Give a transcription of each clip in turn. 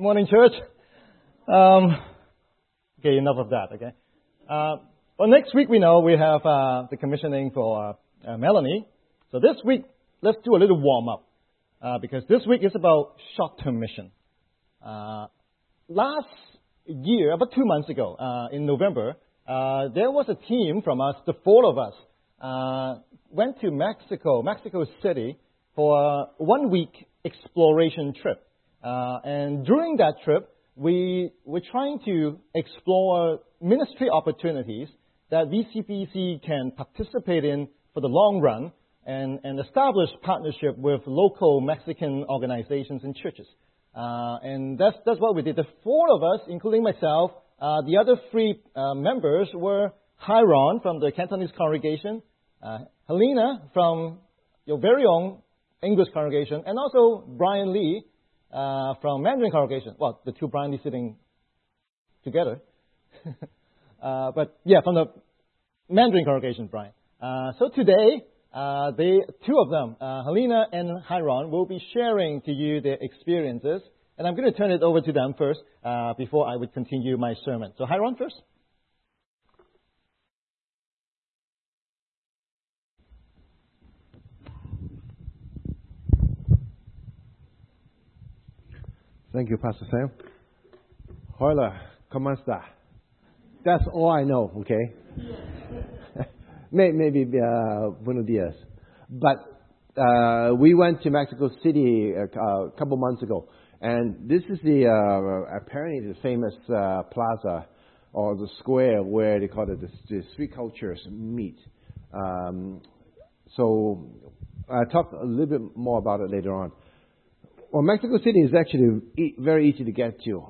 Morning, church. Um, okay, enough of that, okay? Uh, well, next week we know we have uh, the commissioning for uh, Melanie. So this week, let's do a little warm up uh, because this week is about short term mission. Uh, last year, about two months ago, uh, in November, there was a team from us, the four of us, went to Mexico, Mexico City, for a one week exploration trip. Uh, and during that trip, we were trying to explore ministry opportunities that VCPC can participate in for the long run and, and establish partnership with local Mexican organizations and churches. Uh, and that's, that's what we did. The four of us, including myself, uh, the other three uh, members were Hiron from the Cantonese congregation, uh, Helena from your very own English congregation, and also Brian Lee uh, from Mandarin congregation. Well, the two Brian Lee sitting together. uh, but yeah, from the Mandarin congregation, Brian. Uh, so today, uh, two of them, uh, Helena and Hiron, will be sharing to you their experiences. And I'm going to turn it over to them first uh, before I would continue my sermon. So Hiron first. Thank you, Pastor Sam. Hola, ¿cómo está? That's all I know, okay? Maybe uh, buenos dias. But uh, we went to Mexico City a, a couple months ago, and this is the uh, apparently the famous uh, plaza or the square where they call it the, the three cultures meet. Um, so I'll talk a little bit more about it later on. Well, Mexico City is actually e- very easy to get to.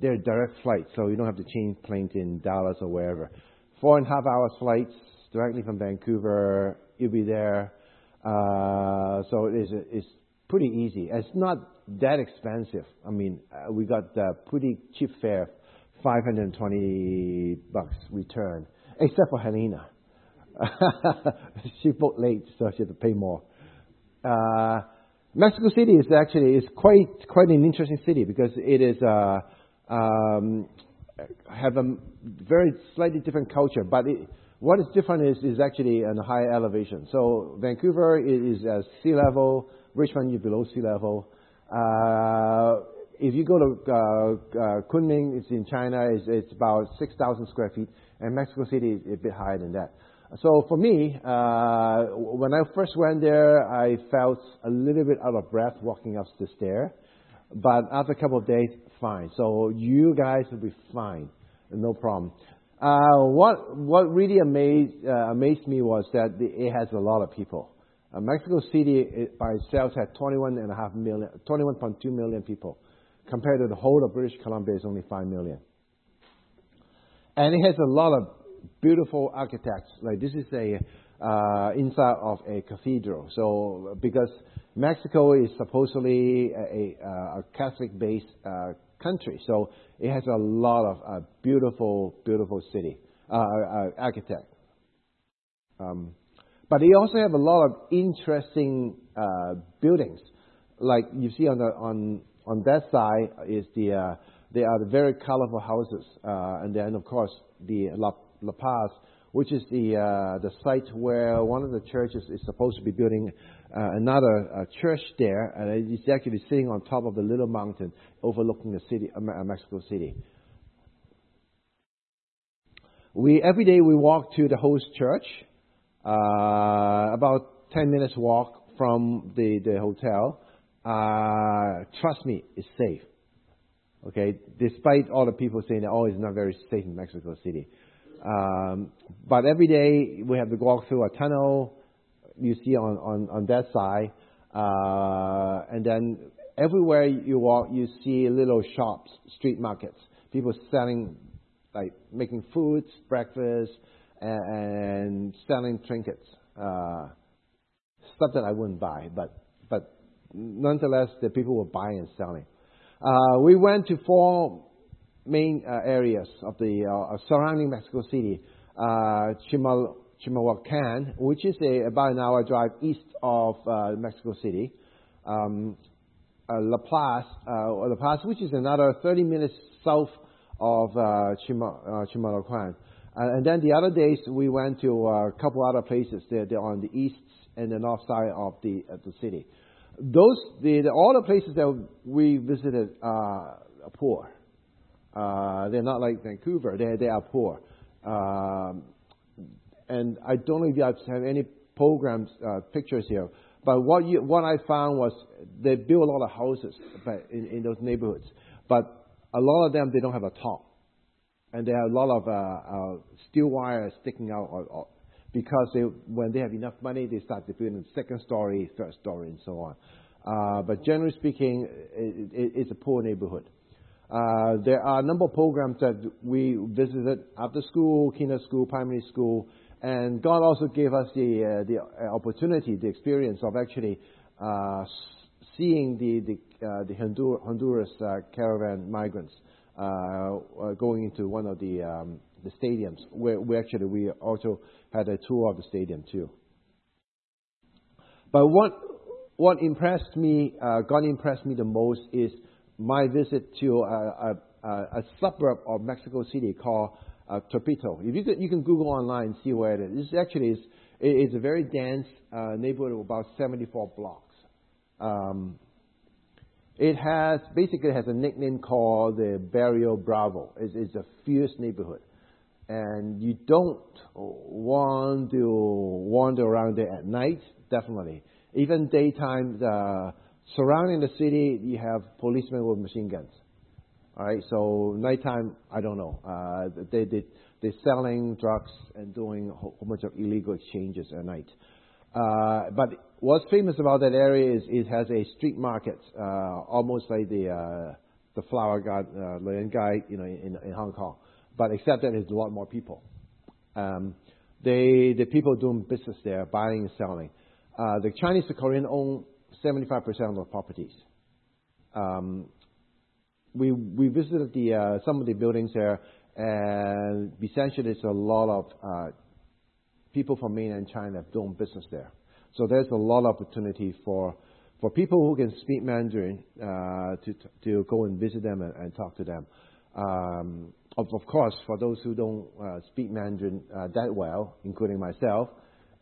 They're direct flights, so you don't have to change planes in Dallas or wherever. Four and a half hours flights directly from Vancouver. You'll be there. Uh, so it is, it's pretty easy. It's not that expensive. I mean, uh, we got a pretty cheap fare, 520 bucks return, except for Helena. she booked late, so she had to pay more. Uh, Mexico City is actually is quite quite an interesting city because it is uh, um, have a very slightly different culture, but it, what is different is is actually on a higher elevation. So Vancouver is, at sea level, Richmond is below sea level. Uh, if you go to uh, uh, Kunming, it's in China, it's, it's about 6,000 square feet, and Mexico City is a bit higher than that. So for me, uh, when I first went there, I felt a little bit out of breath walking up the stair. But after a couple of days, fine. So you guys will be fine, no problem. Uh, what what really amazed uh, amazed me was that it has a lot of people. Uh, Mexico City it, by itself had 21.5 million, 21.2 million people, compared to the whole of British Columbia is only 5 million. And it has a lot of beautiful architects. Like this is a uh, inside of a cathedral. So because Mexico is supposedly a, a, a Catholic-based uh, country, so it has a lot of uh, beautiful, beautiful city uh, uh, architect. Um, but they also have a lot of interesting uh, buildings. Like you see on the on on that side is the they are the very colorful houses, and then of course the La La Paz, which is the uh, the site where one of the churches is supposed to be building uh, another uh, church there, and it's actually sitting on top of the little mountain overlooking the city, uh, Mexico City. We every day we walk to the host church, uh, about ten minutes walk from the the hotel. Uh, trust me, it's safe. Okay, despite all the people saying that oh, it's not very safe in Mexico City. Um, but every day we have to walk through a tunnel. You see on on on that side, uh, and then everywhere you walk, you see little shops, street markets, people selling, like making foods, breakfast, and, and selling trinkets. Uh, stuff that I wouldn't buy, but but nonetheless, the people were buying and selling. Uh, we went to four main uh, areas of the uh, surrounding Mexico City, uh, Chimal, Chimalhuacan, which is a, about an hour drive east of Mexico City. Um, La uh, La Paz, which is another 30 minutes south of Chima, uh, And, then the other days we went to a couple other places. They're on the east and the north side of the the city. Those all the places that we visited are poor. Uh, they're not like Vancouver. They they are poor. Um, and I don't know if you have any programs uh, pictures here. But what you, what I found was they build a lot of houses in, in those neighborhoods, but a lot of them they don't have a top, and there are a lot of uh, uh, steel wire sticking out, or, or, because they, when they have enough money, they start to build a second story, third story, and so on. Uh, but generally speaking, it, it, it's a poor neighborhood. Uh, there are a number of programs that we visited after school, kinder school, primary school, and God also gave us the, uh, the uh, opportunity, the experience of actually uh, seeing the, the, uh, the Hondur- Honduras caravan migrants going into one of the, um, the stadiums, we actually we also had a tour of the stadium too. But what, what impressed me, God impressed me the most is my visit to a, a, a suburb of Mexico City called uh. If you can, you can Google online and see where it is. This actually is it's a very dense uh, neighborhood of about 74 blocks. Um, it has basically has a nickname called the Barrio Bravo. It's, it's a fierce neighborhood, and you don't want to wander around there at night. Definitely, even daytime. The, surrounding the city, you have policemen with machine guns. All right, so nighttime, I don't know. Uh, they, they, they're selling drugs and doing a whole bunch of illegal exchanges at night. Uh, but what's famous about that area is it has a street market, uh, almost like the uh, the flower garden, uh, Gai, you know, in, in Hong Kong. But except that there's a lot more people. Um, they the people doing business there, buying and selling. Uh, the Chinese and Korean own 75% of the properties. Um, we visited uh, some of the buildings there, and essentially there's a lot of uh, people from mainland China doing business there. So there's a lot of opportunity for people who can speak Mandarin uh, to go and visit them and, talk to them. Um, of, course, for those who don't speak Mandarin that well, including myself,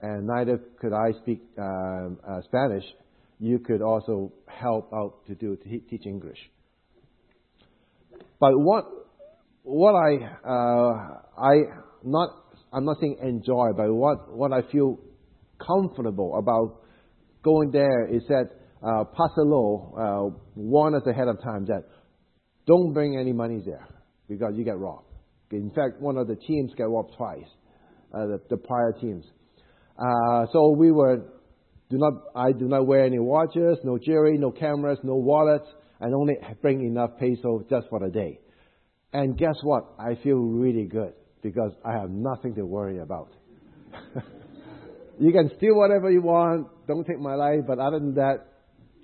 and neither could I speak um, Spanish, you could also help out to do teach English. But what what I uh, I not I'm not saying enjoy, but what what I feel comfortable about going there is that uh, Pastor Low uh, warned us ahead of time that don't bring any money there because you get robbed. In fact, one of the teams got robbed twice, uh, the, the prior teams. Uh, so we were do not I do not wear any watches, no jewelry, no cameras, no wallets and only bring enough peso just for the day. And guess what? I feel really good because I have nothing to worry about. you can steal whatever you want. Don't take my life. But other than that,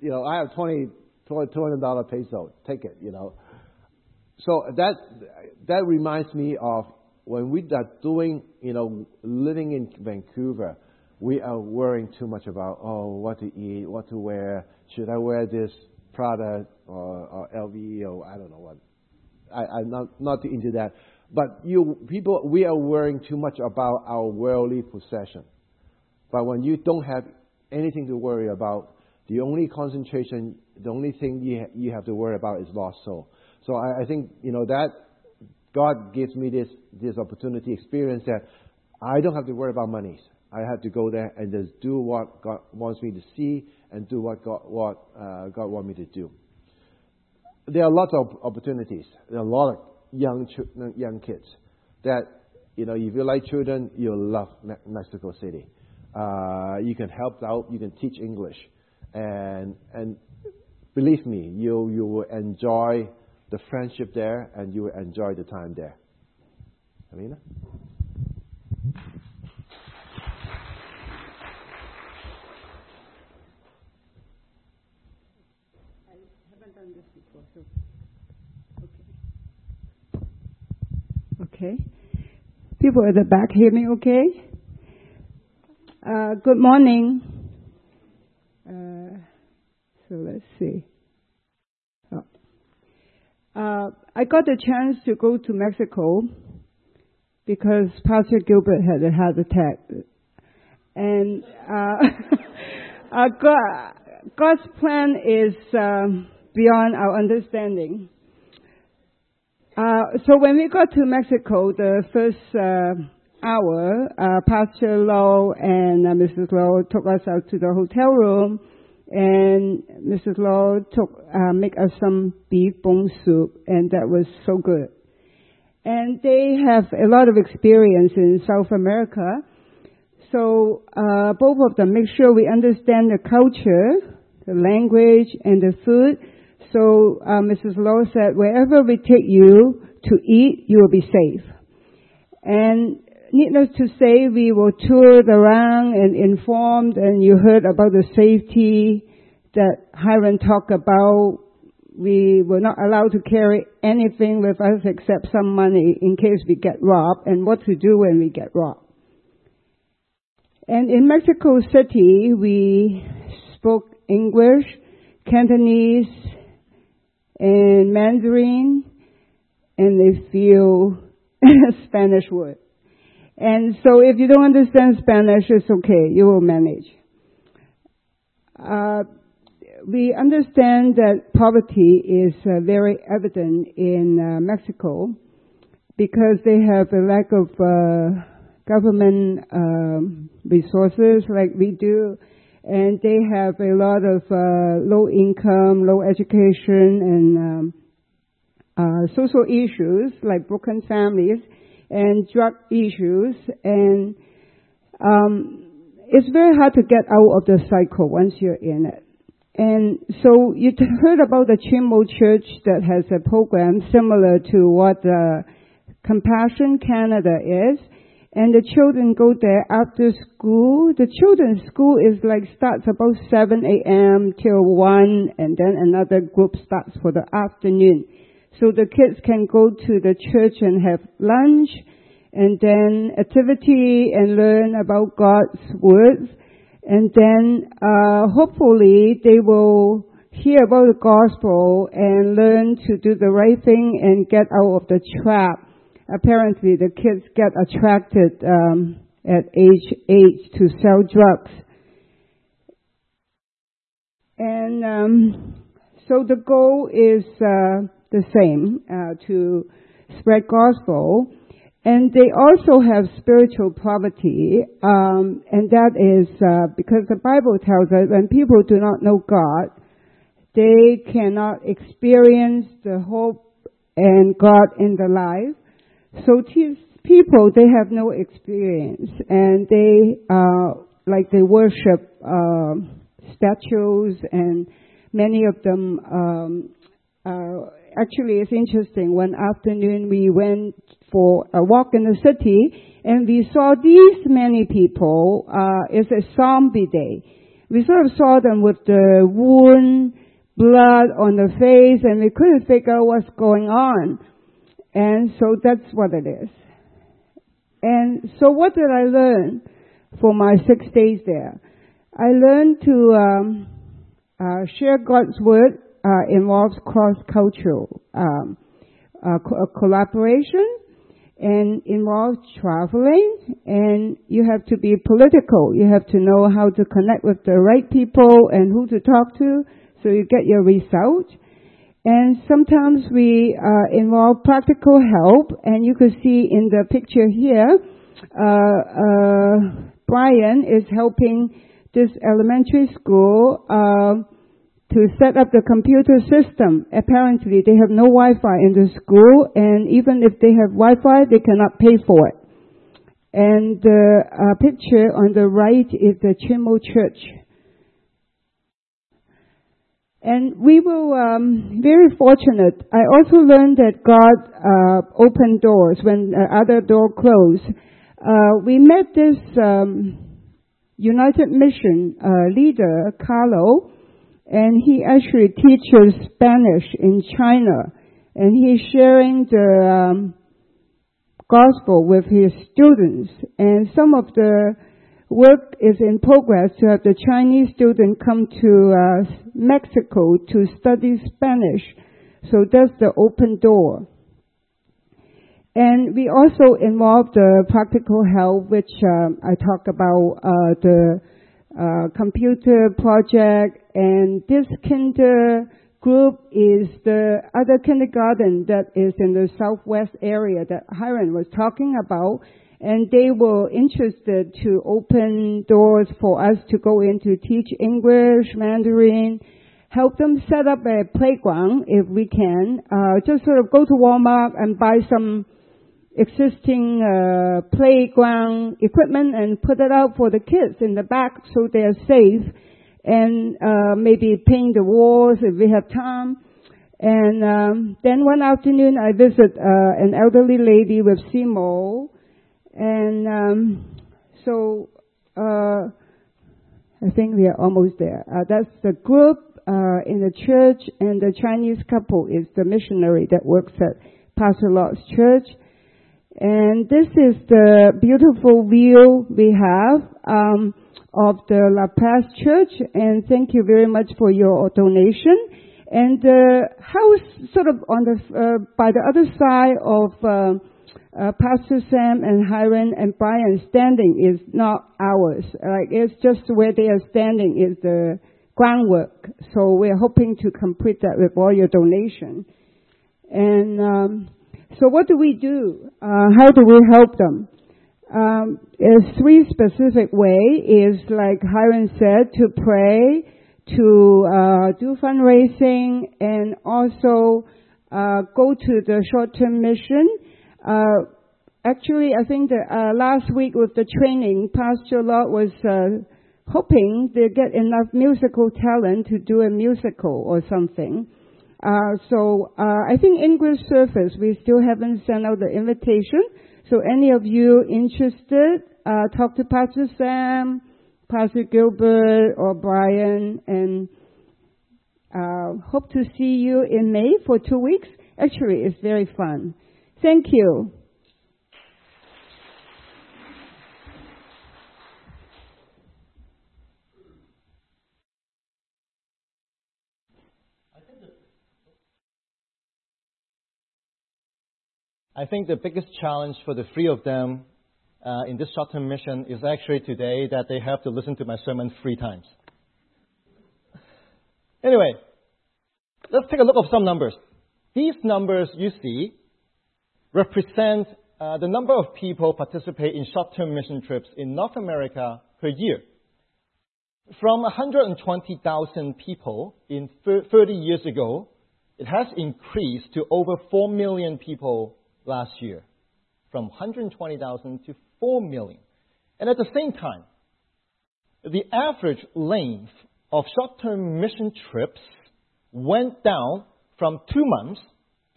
you know, I have 20, 200 dollar peso. Take it, you know. So that, that reminds me of when we are doing, you know, living in Vancouver, we are worrying too much about, oh, what to eat, what to wear. Should I wear this Prada or, or LV or I don't know what. I, I'm not not into that. But you people, we are worrying too much about our worldly possession. But when you don't have anything to worry about, the only concentration, the only thing you ha- you have to worry about is lost soul. So I, I think you know that God gives me this this opportunity, experience that I don't have to worry about monies. I have to go there and just do what God wants me to see and do what God, what, uh, God wants me to do. There are lots of opportunities. There are a lot of young, young kids that, you know, if you like children, you'll love Mexico City. Uh, you can help out, you can teach English. And, and believe me, you, you will enjoy the friendship there and you will enjoy the time there. Amina? Okay. People at the back hear me okay? Uh, good morning. Uh, so let's see. Uh, I got the chance to go to Mexico because Pastor Gilbert had a heart attack. And uh, God, God's plan is um, beyond our understanding. Uh, so when we got to Mexico, the first uh, hour, uh, Pastor Lowe and uh, Mrs. Lowe took us out to the hotel room, and Mrs. Lowe took uh, make us some beef bone soup, and that was so good. And they have a lot of experience in South America, so uh, both of them make sure we understand the culture, the language, and the food so uh, Mrs. Lowe said, wherever we take you to eat, you will be safe. And needless to say, we were toured around and informed, and you heard about the safety that Hiram talked about. We were not allowed to carry anything with us except some money in case we get robbed, and what to do when we get robbed. And in Mexico City, we spoke English, Cantonese, and Mandarin, and they feel Spanish word. And so if you don't understand Spanish, it's okay. You will manage. Uh, we understand that poverty is uh, very evident in uh, Mexico because they have a lack of uh, government um, resources like we do and they have a lot of uh, low income, low education, and um, uh, social issues like broken families and drug issues, and um, it's very hard to get out of the cycle once you're in it. And so you heard about the Chimo Church that has a program similar to what the Compassion Canada is and the children go there after school. The children's school is like starts about 7 a.m. till 1 and then another group starts for the afternoon. So the kids can go to the church and have lunch and then activity and learn about God's words. And then, uh, hopefully they will hear about the gospel and learn to do the right thing and get out of the trap apparently the kids get attracted um, at age eight to sell drugs. And um, so the goal is uh, the same uh, to spread gospel. And they also have spiritual poverty, um, and that is uh, because the Bible tells us when people do not know God, they cannot experience the hope and God in their life. So these people, they have no experience and they, uh, like they worship, uh, statues and many of them, um, uh, actually it's interesting. One afternoon we went for a walk in the city and we saw these many people, uh, it's a zombie day. We sort of saw them with the wound, blood on the face and we couldn't figure out what's going on. And so that's what it is. And so what did I learn for my six days there? I learned to um, uh, share God's word uh, involves cross-cultural um, uh, co- uh, collaboration and involves traveling and you have to be political. You have to know how to connect with the right people and who to talk to so you get your result. And sometimes we uh, involve practical help, and you can see in the picture here, uh, uh, Brian is helping this elementary school uh, to set up the computer system. Apparently, they have no Wi-Fi in the school, and even if they have Wi-Fi, they cannot pay for it. And the uh, picture on the right is the Chimo Church and we were um, very fortunate. I also learned that God uh, opened doors when uh, other door closed. Uh, we met this um, United Mission uh, leader, Carlo, and he actually teaches Spanish in China, and he's sharing the um, gospel with his students. And some of the work is in progress to have the Chinese student come to uh, Mexico to study Spanish. So that's the open door. And we also involve the practical help, which um, I talk about uh, the uh, computer project, and this kinder group is the other kindergarten that is in the southwest area that Hiram was talking about, and they were interested to open doors for us to go in to teach English, Mandarin, help them set up a playground if we can. Uh, just sort of go to Walmart and buy some existing uh, playground equipment and put it out for the kids in the back so they're safe and uh, maybe paint the walls if we have time. And um, then one afternoon I visit uh, an elderly lady with SIMO and um, so uh, I think we are almost there. Uh, that's the group uh, in the church and the Chinese couple is the missionary that works at Pastor Lot's church. And this is the beautiful view we have um, of the La Paz Church. And thank you very much for your donation. And the house, sort of on the uh, by the other side of uh, Pastor Sam and Hiram and Brian standing is not ours. Like it's just where they are standing is the groundwork. So we're hoping to complete that with all your donation. And um, so what do we do? Uh, how do we help them? Um, there's three specific way. Is like Hiram said, to pray, to uh, do fundraising, and also uh, go to the short-term mission. Uh, actually, I think that uh, last week with the training, Pastor Lot was uh, hoping to get enough musical talent to do a musical or something. Uh, so uh, I think English Service, we still haven't sent out the invitation. So any of you interested, uh, talk to Pastor Sam, Pastor Gilbert, or Brian, and uh, hope to see you in May for two weeks. Actually, it's very fun. Thank you. I think the biggest challenge for the three of them uh, in this short-term mission is actually today that they have to listen to my sermon three times. Anyway, let's take a look at some numbers. These numbers you see represent uh, the number of people participate in short-term mission trips in North America per year. From 120,000 people in 30 years ago, it has increased to over 4 million people last year, from 120,000 to 4 million. And at the same time, the average length of short-term mission trips went down from two months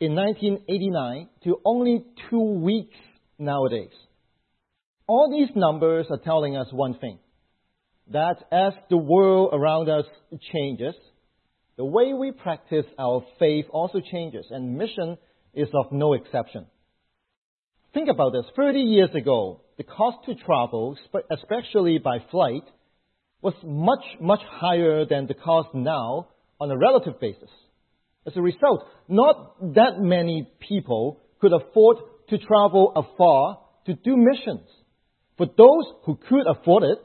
in 1989 to only two weeks nowadays. All these numbers are telling us one thing that as the world around us changes, the way we practice our faith also changes, and mission is of no exception. Think about this. 30 years ago, the cost to travel, especially by flight, was much, much higher than the cost now on a relative basis. As a result, not that many people could afford to travel afar to do missions. For those who could afford it,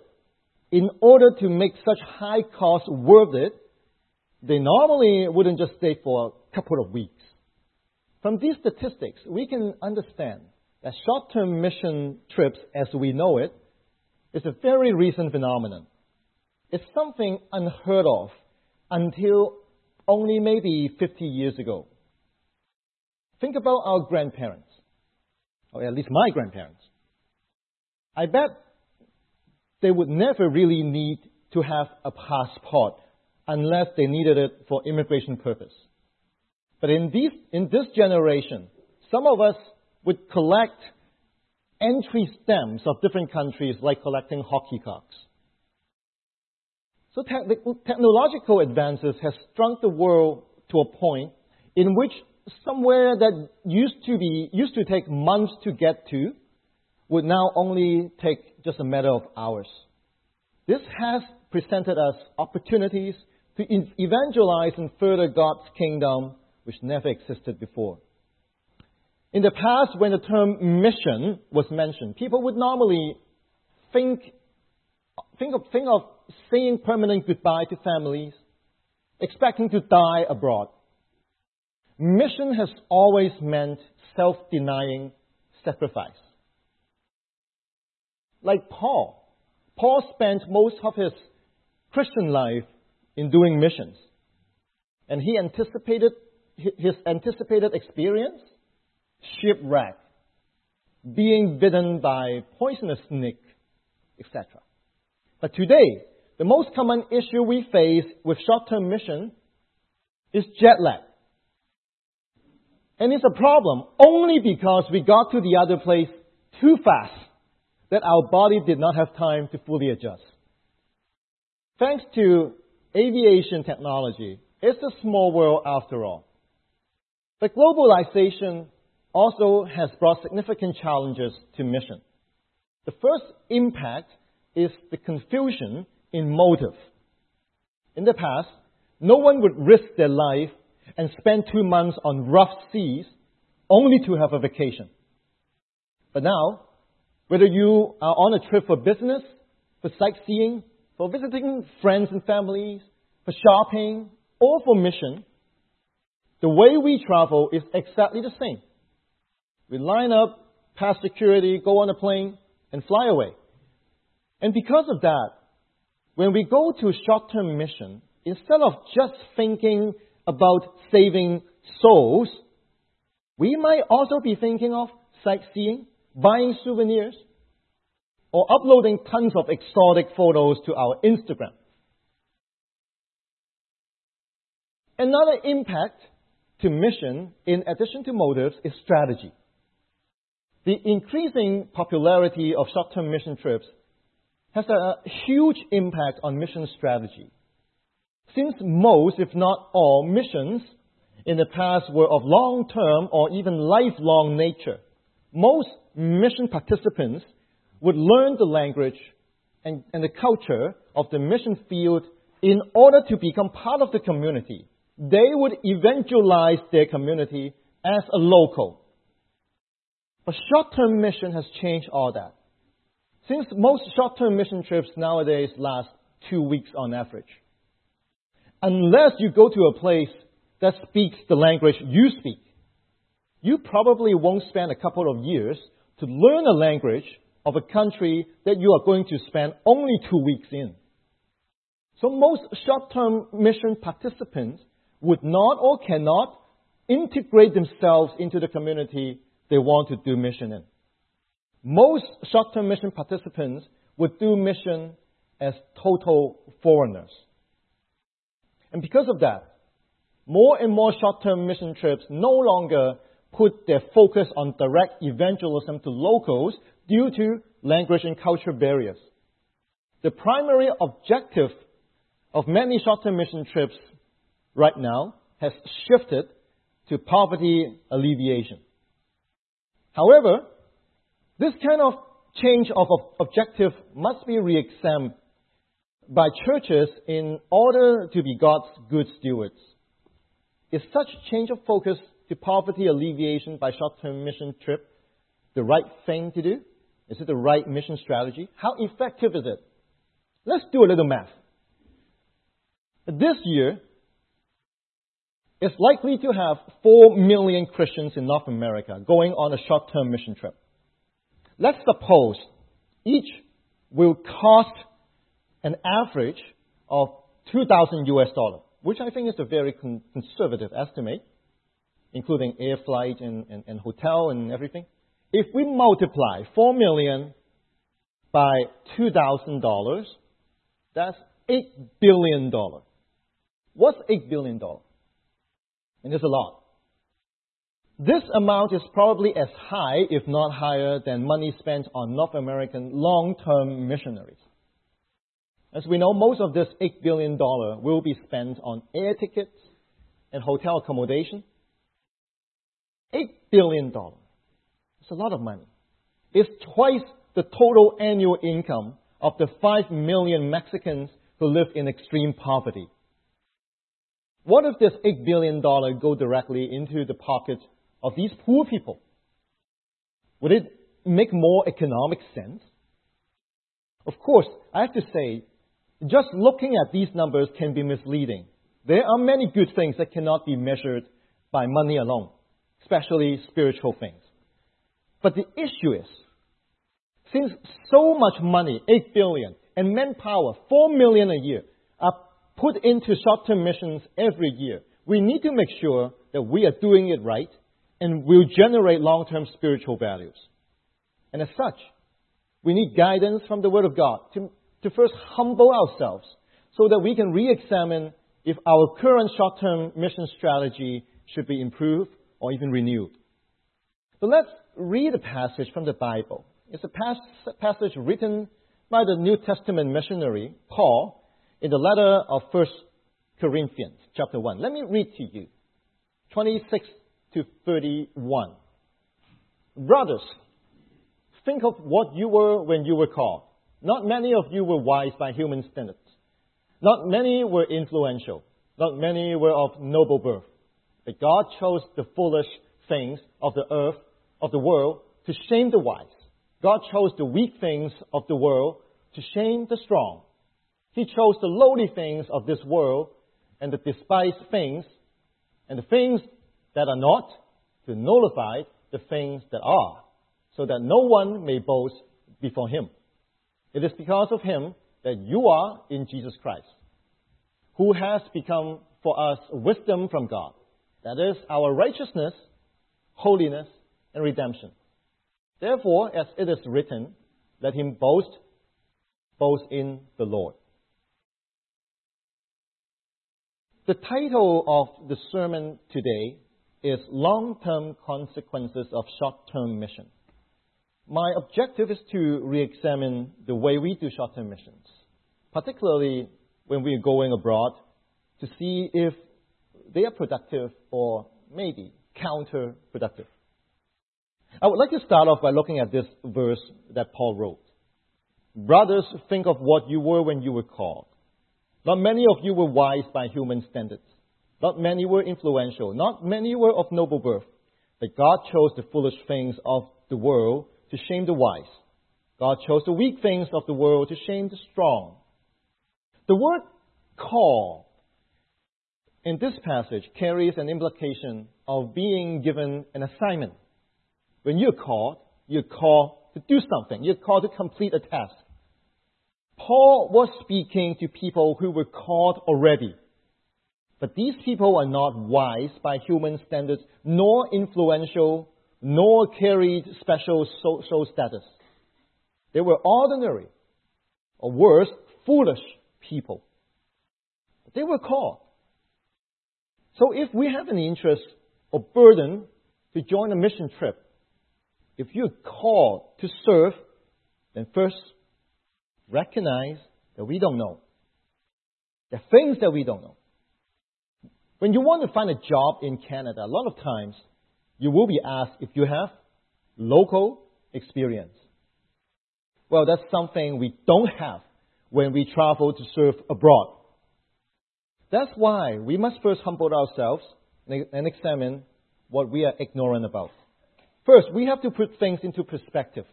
in order to make such high costs worth it, they normally wouldn't just stay for a couple of weeks. From these statistics, we can understand that short-term mission trips, as we know it, is a very recent phenomenon. It's something unheard of until only maybe 50 years ago. Think about our grandparents, or at least my grandparents. I bet they would never really need to have a passport unless they needed it for immigration purpose. But in, these, in this generation, some of us would collect entry stamps of different countries like collecting hockey cocks. So te- technological advances have shrunk the world to a point in which somewhere that used to be used to take months to get to would now only take just a matter of hours. This has presented us opportunities to evangelize and further God's kingdom which never existed before. In the past, when the term mission was mentioned, people would normally think, think, of, think of saying permanent goodbye to families, expecting to die abroad. Mission has always meant self denying sacrifice. Like Paul. Paul spent most of his Christian life in doing missions. And he anticipated his anticipated experience shipwreck, being bitten by poisonous snake, etc. But today, the most common issue we face with short-term mission is jet lag. And it's a problem only because we got to the other place too fast that our body did not have time to fully adjust. Thanks to aviation technology, it's a small world after all. But globalization also has brought significant challenges to mission. The first impact is the confusion in motive. In the past, no one would risk their life and spend two months on rough seas only to have a vacation. But now, whether you are on a trip for business, for sightseeing, for visiting friends and families, for shopping, or for mission, the way we travel is exactly the same. We line up, pass security, go on a plane, and fly away. And because of that, when we go to short-term mission, instead of just thinking about saving souls, we might also be thinking of sightseeing, buying souvenirs, or uploading tons of exotic photos to our Instagram. Another impact to mission, in addition to motives, is strategy. The increasing popularity of short term mission trips has a huge impact on mission strategy. Since most, if not all, missions in the past were of long term or even lifelong nature, most mission participants would learn the language and, and the culture of the mission field in order to become part of the community they would evangelize their community as a local. But short-term mission has changed all that. Since most short-term mission trips nowadays last two weeks on average, unless you go to a place that speaks the language you speak, you probably won't spend a couple of years to learn a language of a country that you are going to spend only two weeks in. So most short-term mission participants would not or cannot integrate themselves into the community they want to do mission in. Most short-term mission participants would do mission as total foreigners. And because of that, more and more short-term mission trips no longer put their focus on direct evangelism to locals due to language and culture barriers. The primary objective of many short-term mission trips right now has shifted to poverty alleviation. However, this kind of change of objective must be re-examined by churches in order to be God's good stewards. Is such change of focus to poverty alleviation by short-term mission trip the right thing to do? Is it the right mission strategy? How effective is it? Let's do a little math. This year, is likely to have 4 million Christians in North America going on a short term mission trip. Let's suppose each will cost an average of 2,000 US dollar, which I think is a very con- conservative estimate, including air flight and, and, and hotel and everything. If we multiply 4 million by $2,000, that's $8 billion. What's $8 billion? And there's a lot. This amount is probably as high, if not higher, than money spent on North American long term missionaries. As we know, most of this $8 billion will be spent on air tickets and hotel accommodation. $8 billion. It's a lot of money. It's twice the total annual income of the 5 million Mexicans who live in extreme poverty. What if this $8 billion go directly into the pockets of these poor people? Would it make more economic sense? Of course, I have to say, just looking at these numbers can be misleading. There are many good things that cannot be measured by money alone, especially spiritual things. But the issue is, since so much money, 8 billion, and manpower, 4 million a year, are put into short-term missions every year, we need to make sure that we are doing it right and will generate long-term spiritual values. And as such, we need guidance from the Word of God to, to first humble ourselves so that we can re-examine if our current short-term mission strategy should be improved or even renewed. So let's read a passage from the Bible. It's a pas- passage written by the New Testament missionary Paul in the letter of First Corinthians, chapter 1. Let me read to you 26 to 31. Brothers, think of what you were when you were called. Not many of you were wise by human standards. Not many were influential. Not many were of noble birth. But God chose the foolish things of the earth, of the world, to shame the wise. God chose the weak things of the world to shame the strong. He chose the lowly things of this world and the despised things and the things that are not to nullify the things that are, so that no one may boast before him. It is because of him that you are in Jesus Christ, who has become for us wisdom from God. That is our righteousness, holiness, and redemption. Therefore, as it is written, let him boast, boast in the Lord. The title of the sermon today is Long-Term Consequences of Short-Term Mission. My objective is to re-examine the way we do short-term missions, particularly when we're going abroad, to see if they are productive or maybe counterproductive. I would like to start off by looking at this verse that Paul wrote. Brothers, think of what you were when you were called. Not many of you were wise by human standards. Not many were influential. Not many were of noble birth. But God chose the foolish things of the world to shame the wise. God chose the weak things of the world to shame the strong. The word call in this passage carries an implication of being given an assignment. When you're called, you're called to do something. You're called to complete a task. Paul was speaking to people who were called already. But these people are not wise by human standards, nor influential, nor carried special social status. They were ordinary, or worse, foolish people. They were called. So if we have an interest or burden to join a mission trip, if you're called to serve, then first recognize that we don't know. There are things that we don't know. When you want to find a job in Canada, a lot of times you will be asked if you have local experience. Well, that's something we don't have when we travel to serve abroad. That's why we must first humble ourselves and examine what we are ignorant about. First, we have to put things into perspective.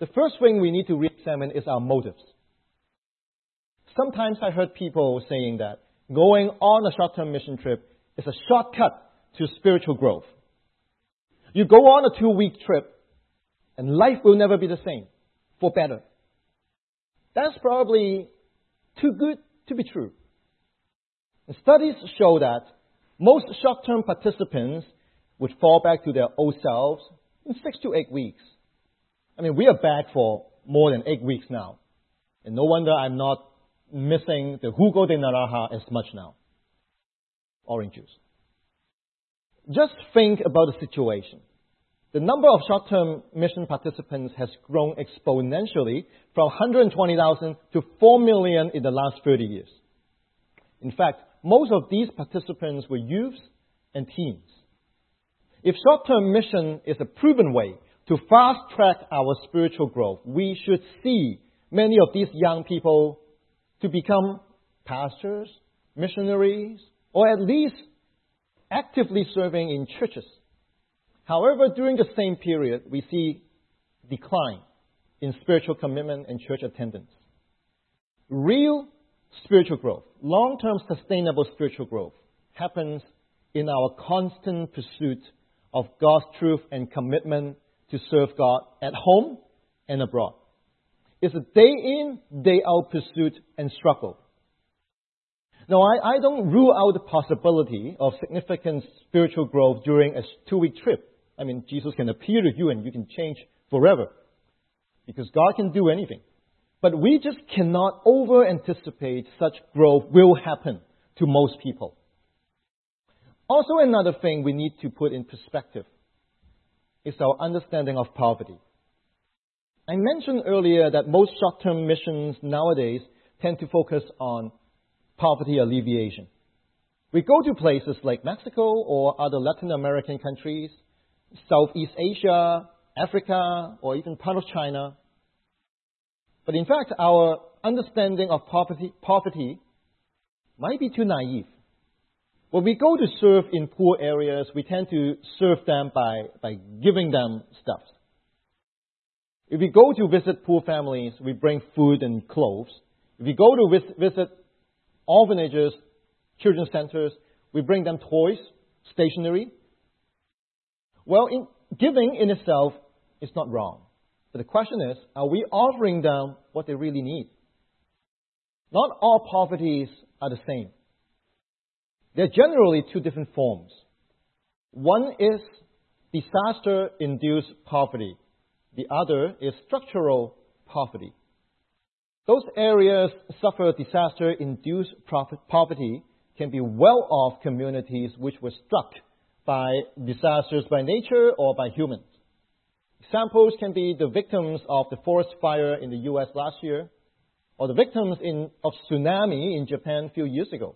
The first thing we need to re examine is our motives. Sometimes I heard people saying that going on a short term mission trip is a shortcut to spiritual growth. You go on a two week trip, and life will never be the same for better. That's probably too good to be true. And studies show that most short term participants would fall back to their old selves in six to eight weeks. I mean, we are back for more than eight weeks now. And no wonder I'm not missing the jugo de naranja as much now. Orange juice. Just think about the situation. The number of short-term mission participants has grown exponentially from 120,000 to 4 million in the last 30 years. In fact, most of these participants were youths and teens. If short-term mission is a proven way to fast track our spiritual growth, we should see many of these young people to become pastors, missionaries, or at least actively serving in churches. However, during the same period, we see decline in spiritual commitment and church attendance. Real spiritual growth, long term sustainable spiritual growth, happens in our constant pursuit of God's truth and commitment to serve God at home and abroad. It's a day in, day out pursuit and struggle. Now, I, I don't rule out the possibility of significant spiritual growth during a two week trip. I mean, Jesus can appear to you and you can change forever. Because God can do anything. But we just cannot over anticipate such growth will happen to most people. Also, another thing we need to put in perspective is our understanding of poverty. I mentioned earlier that most short term missions nowadays tend to focus on poverty alleviation. We go to places like Mexico or other Latin American countries, Southeast Asia, Africa, or even part of China. But in fact, our understanding of poverty, poverty might be too naive. When we go to serve in poor areas, we tend to serve them by, by giving them stuff. If we go to visit poor families, we bring food and clothes. If we go to vis- visit orphanages, children's centers, we bring them toys, stationery. Well, in, giving in itself is not wrong. But the question is, are we offering them what they really need? Not all poverties are the same. There are generally two different forms. One is disaster induced poverty, the other is structural poverty. Those areas suffer disaster induced poverty can be well off communities which were struck by disasters by nature or by humans. Examples can be the victims of the forest fire in the US last year, or the victims in, of tsunami in Japan a few years ago.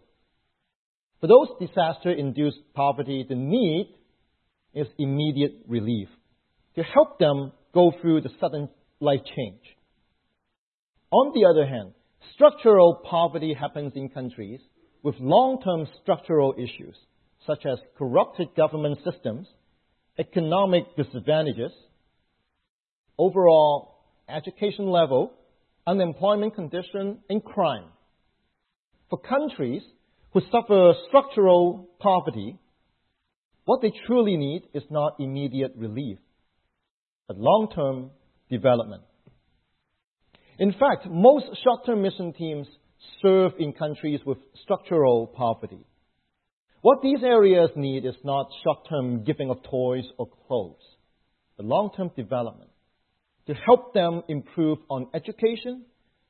For those disaster induced poverty, the need is immediate relief to help them go through the sudden life change. On the other hand, structural poverty happens in countries with long term structural issues, such as corrupted government systems, economic disadvantages, overall education level, unemployment condition, and crime. For countries who suffer structural poverty, what they truly need is not immediate relief, but long term development. In fact, most short term mission teams serve in countries with structural poverty. What these areas need is not short term giving of toys or clothes, but long term development to help them improve on education,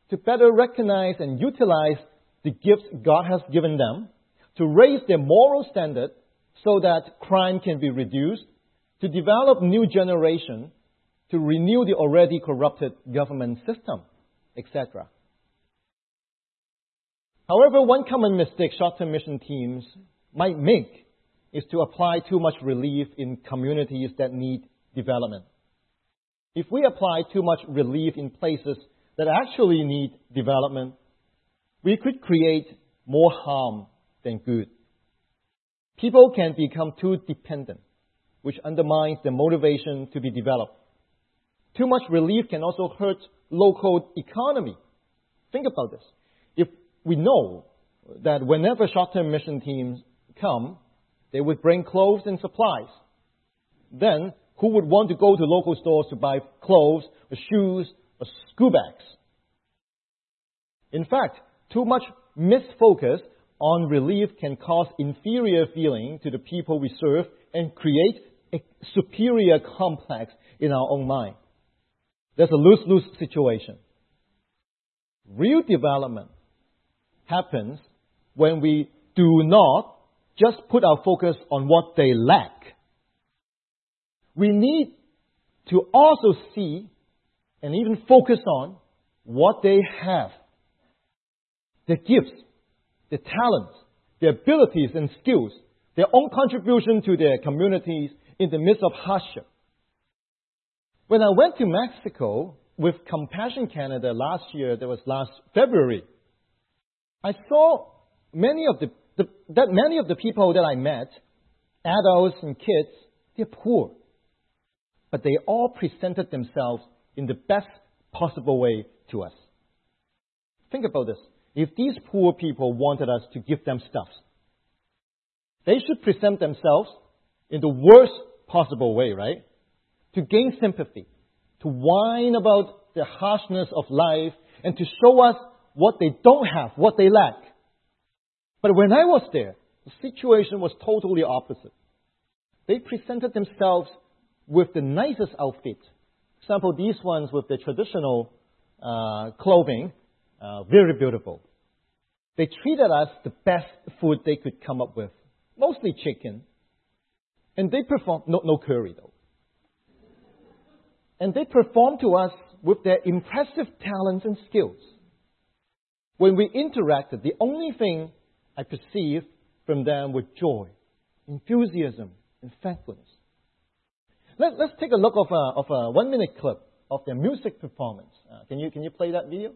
to better recognize and utilize the gifts God has given them, to raise their moral standard so that crime can be reduced, to develop new generation, to renew the already corrupted government system, etc. However, one common mistake short-term mission teams might make is to apply too much relief in communities that need development. If we apply too much relief in places that actually need development, we could create more harm than good. People can become too dependent, which undermines the motivation to be developed. Too much relief can also hurt local economy. Think about this. If we know that whenever short-term mission teams come, they would bring clothes and supplies, then who would want to go to local stores to buy clothes or shoes or school bags? In fact, too much misfocus on relief can cause inferior feeling to the people we serve and create a superior complex in our own mind. There's a lose-lose situation. Real development happens when we do not just put our focus on what they lack. We need to also see and even focus on what they have their gifts, their talents, their abilities and skills, their own contribution to their communities in the midst of hardship. When I went to Mexico with Compassion Canada last year, that was last February, I saw many of the the, that many of the people that I met, adults and kids, they're poor. But they all presented themselves in the best possible way to us. Think about this. If these poor people wanted us to give them stuff, they should present themselves in the worst possible way, right? To gain sympathy, to whine about the harshness of life, and to show us what they don't have, what they lack. But when I was there, the situation was totally opposite. They presented themselves with the nicest outfit. For example, these ones with the traditional uh, clothing, uh, very beautiful. They treated us the best food they could come up with, mostly chicken. And they performed, no, no curry though. And they performed to us with their impressive talents and skills. When we interacted, the only thing I perceived from them was joy, enthusiasm, and thankfulness. Let, us take a look of a, of a one minute clip of their music performance. Uh, can, you, can you play that video?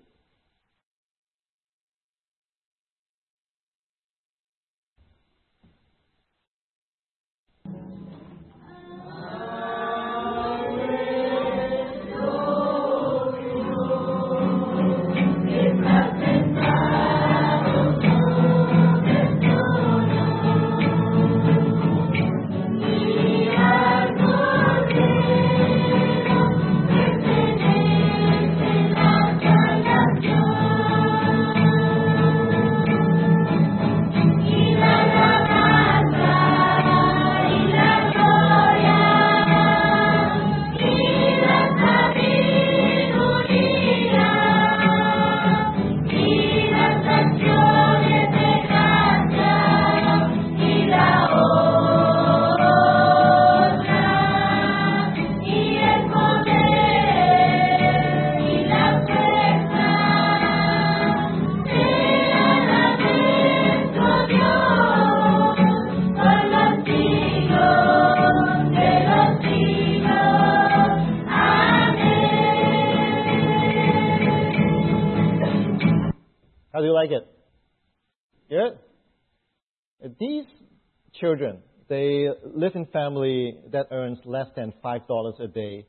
That earns less than five dollars a day,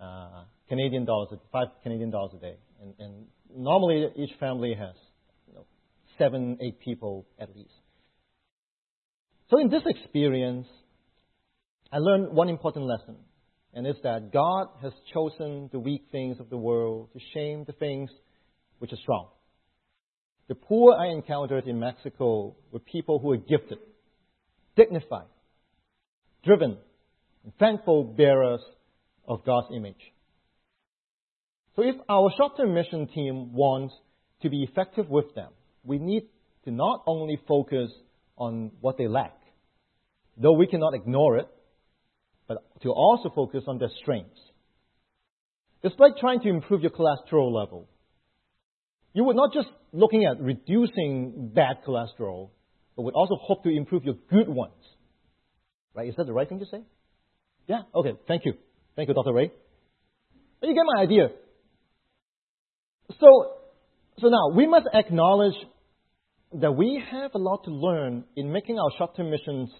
uh, Canadian dollars, five Canadian dollars a day, and, and normally each family has you know, seven, eight people at least. So in this experience, I learned one important lesson, and it's that God has chosen the weak things of the world to shame the things which are strong. The poor I encountered in Mexico were people who were gifted, dignified, driven, thankful bearers of God's image. So if our short-term mission team wants to be effective with them, we need to not only focus on what they lack, though we cannot ignore it, but to also focus on their strengths. It's like trying to improve your cholesterol level. You would not just looking at reducing bad cholesterol, but would also hope to improve your good ones. Right? Is that the right thing to say? Yeah? Okay. Thank you. Thank you, Dr. Ray. You get my idea. So, so now we must acknowledge that we have a lot to learn in making our short-term missions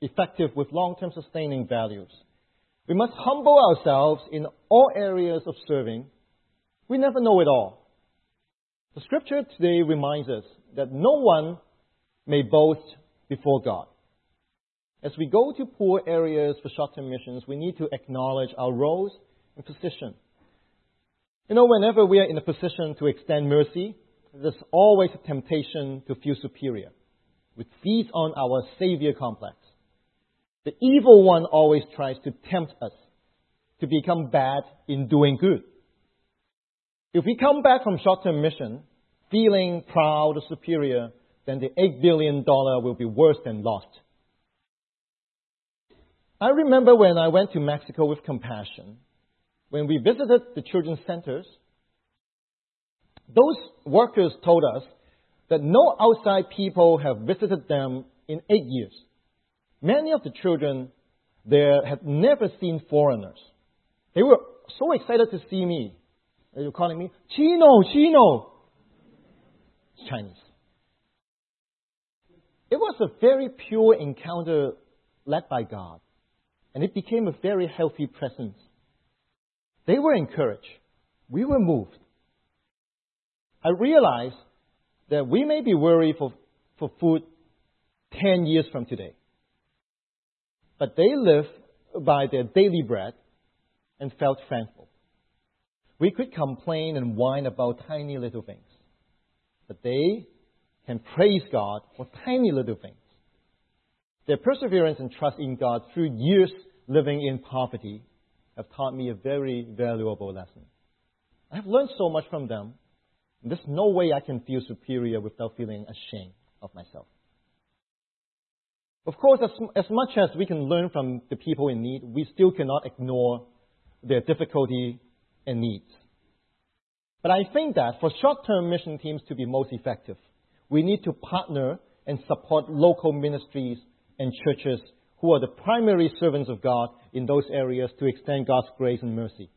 effective with long-term sustaining values. We must humble ourselves in all areas of serving. We never know it all. The scripture today reminds us that no one may boast before God. As we go to poor areas for short term missions, we need to acknowledge our roles and position. You know, whenever we are in a position to extend mercy, there's always a temptation to feel superior, which feeds on our savior complex. The evil one always tries to tempt us to become bad in doing good. If we come back from short-term mission feeling proud or superior, then the $8 billion will be worse than lost. I remember when I went to Mexico with Compassion, when we visited the children's centers, those workers told us that no outside people have visited them in eight years. Many of the children there had never seen foreigners. They were so excited to see me They were calling me? Chino, Chino. It's Chinese. It was a very pure encounter led by God, and it became a very healthy presence. They were encouraged. We were moved. I realized that we may be worried for, for food 10 years from today. But they lived by their daily bread and felt thankful. We could complain and whine about tiny little things, but they can praise God for tiny little things. Their perseverance and trust in God through years living in poverty have taught me a very valuable lesson. I have learned so much from them. There's no way I can feel superior without feeling ashamed of myself. Of course, as, as much as we can learn from the people in need, we still cannot ignore their difficulty and needs. But I think that for short term mission teams to be most effective, we need to partner and support local ministries and churches who are the primary servants of God in those areas to extend God's grace and mercy.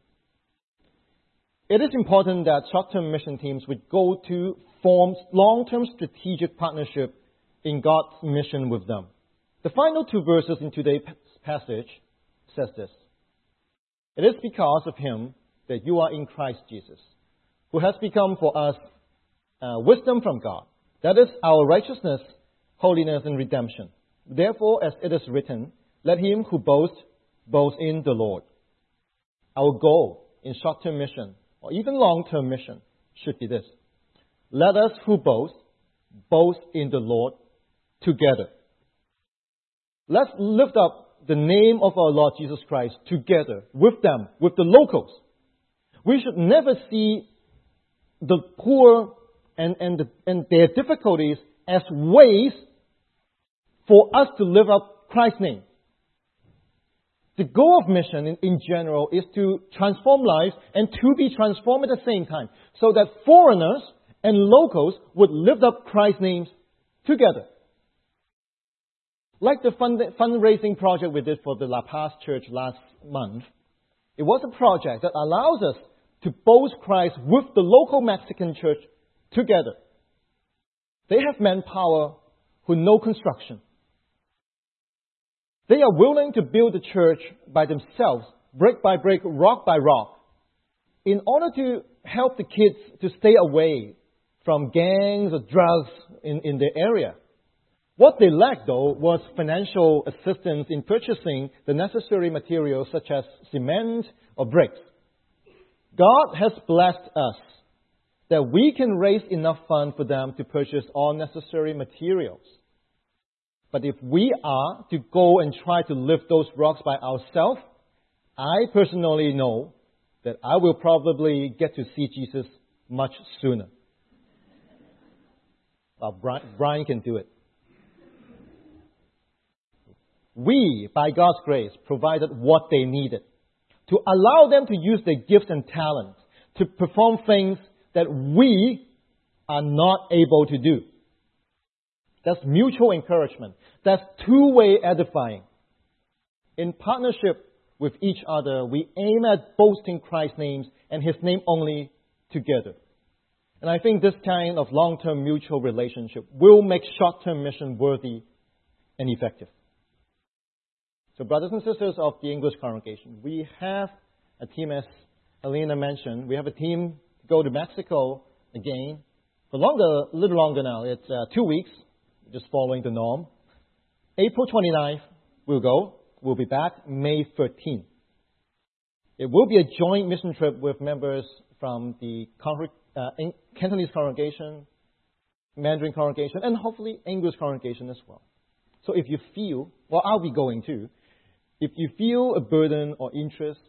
It is important that short term mission teams would go to form long term strategic partnership in God's mission with them. The final two verses in today's passage says this. It is because of him that you are in Christ Jesus, who has become for us uh, wisdom from God. That is our righteousness, holiness, and redemption. Therefore, as it is written, let him who boasts boast in the Lord. Our goal in short term mission, or even long term mission, should be this. Let us who boast, boast in the Lord together. Let's lift up the name of our Lord Jesus Christ together with them, with the locals. We should never see the poor and, and, the, and their difficulties as ways for us to live up Christ's name. The goal of mission in, in, general is to transform lives and to be transformed at the same time so that foreigners and locals would lift up Christ's names together. Like the fund, fundraising project we did for the La Paz Church last month, it was a project that allows us to boast Christ with the local Mexican church together. They have manpower who know construction. They are willing to build the church by themselves, brick by brick, rock by rock, in order to help the kids to stay away from gangs or drugs in, in their area. What they lacked, though, was financial assistance in purchasing the necessary materials such as cement or bricks. God has blessed us that we can raise enough funds for them to purchase all necessary materials. But if we are to go and try to lift those rocks by ourselves, I personally know that I will probably get to see Jesus much sooner. Well, Brian, Brian can do it. We, by God's grace, provided what they needed to allow them to use their gifts and talents to perform things that we are not able to do. That's mutual encouragement. That's two way edifying. In partnership with each other, we aim at boasting Christ's names and His name only together. And I think this kind of long term mutual relationship will make short term mission worthy and effective. So, brothers and sisters of the English congregation, we have a team, as Alina mentioned, we have a team to go to Mexico again for longer, a little longer now. It's uh, two weeks, just following the norm. April 29th, we'll go. We'll be back May 13th. It will be a joint mission trip with members from the uh, Cantonese congregation, Mandarin congregation, and hopefully English congregation as well. So if you feel, well, I'll be going too. If you feel a burden or interest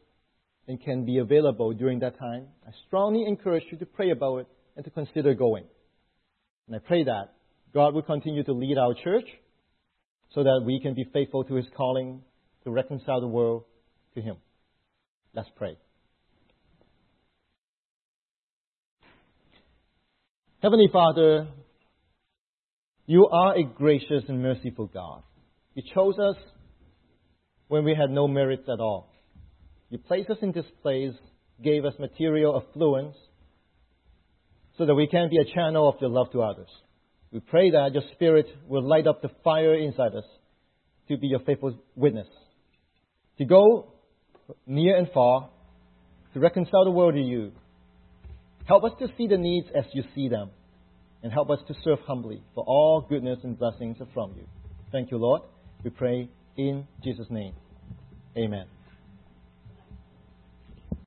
and can be available during that time, I strongly encourage you to pray about it and to consider going. And I pray that God will continue to lead our church so that we can be faithful to His calling to reconcile the world to Him. Let's pray. Heavenly Father, you are a gracious and merciful God. You chose us when we had no merits at all. You placed us in this place, gave us material affluence, so that we can be a channel of your love to others. We pray that your Spirit will light up the fire inside us to be your faithful witness, to go near and far, to reconcile the world to you. Help us to see the needs as you see them, and help us to serve humbly, for all goodness and blessings are from you. Thank you, Lord. We pray in Jesus' name. Amen.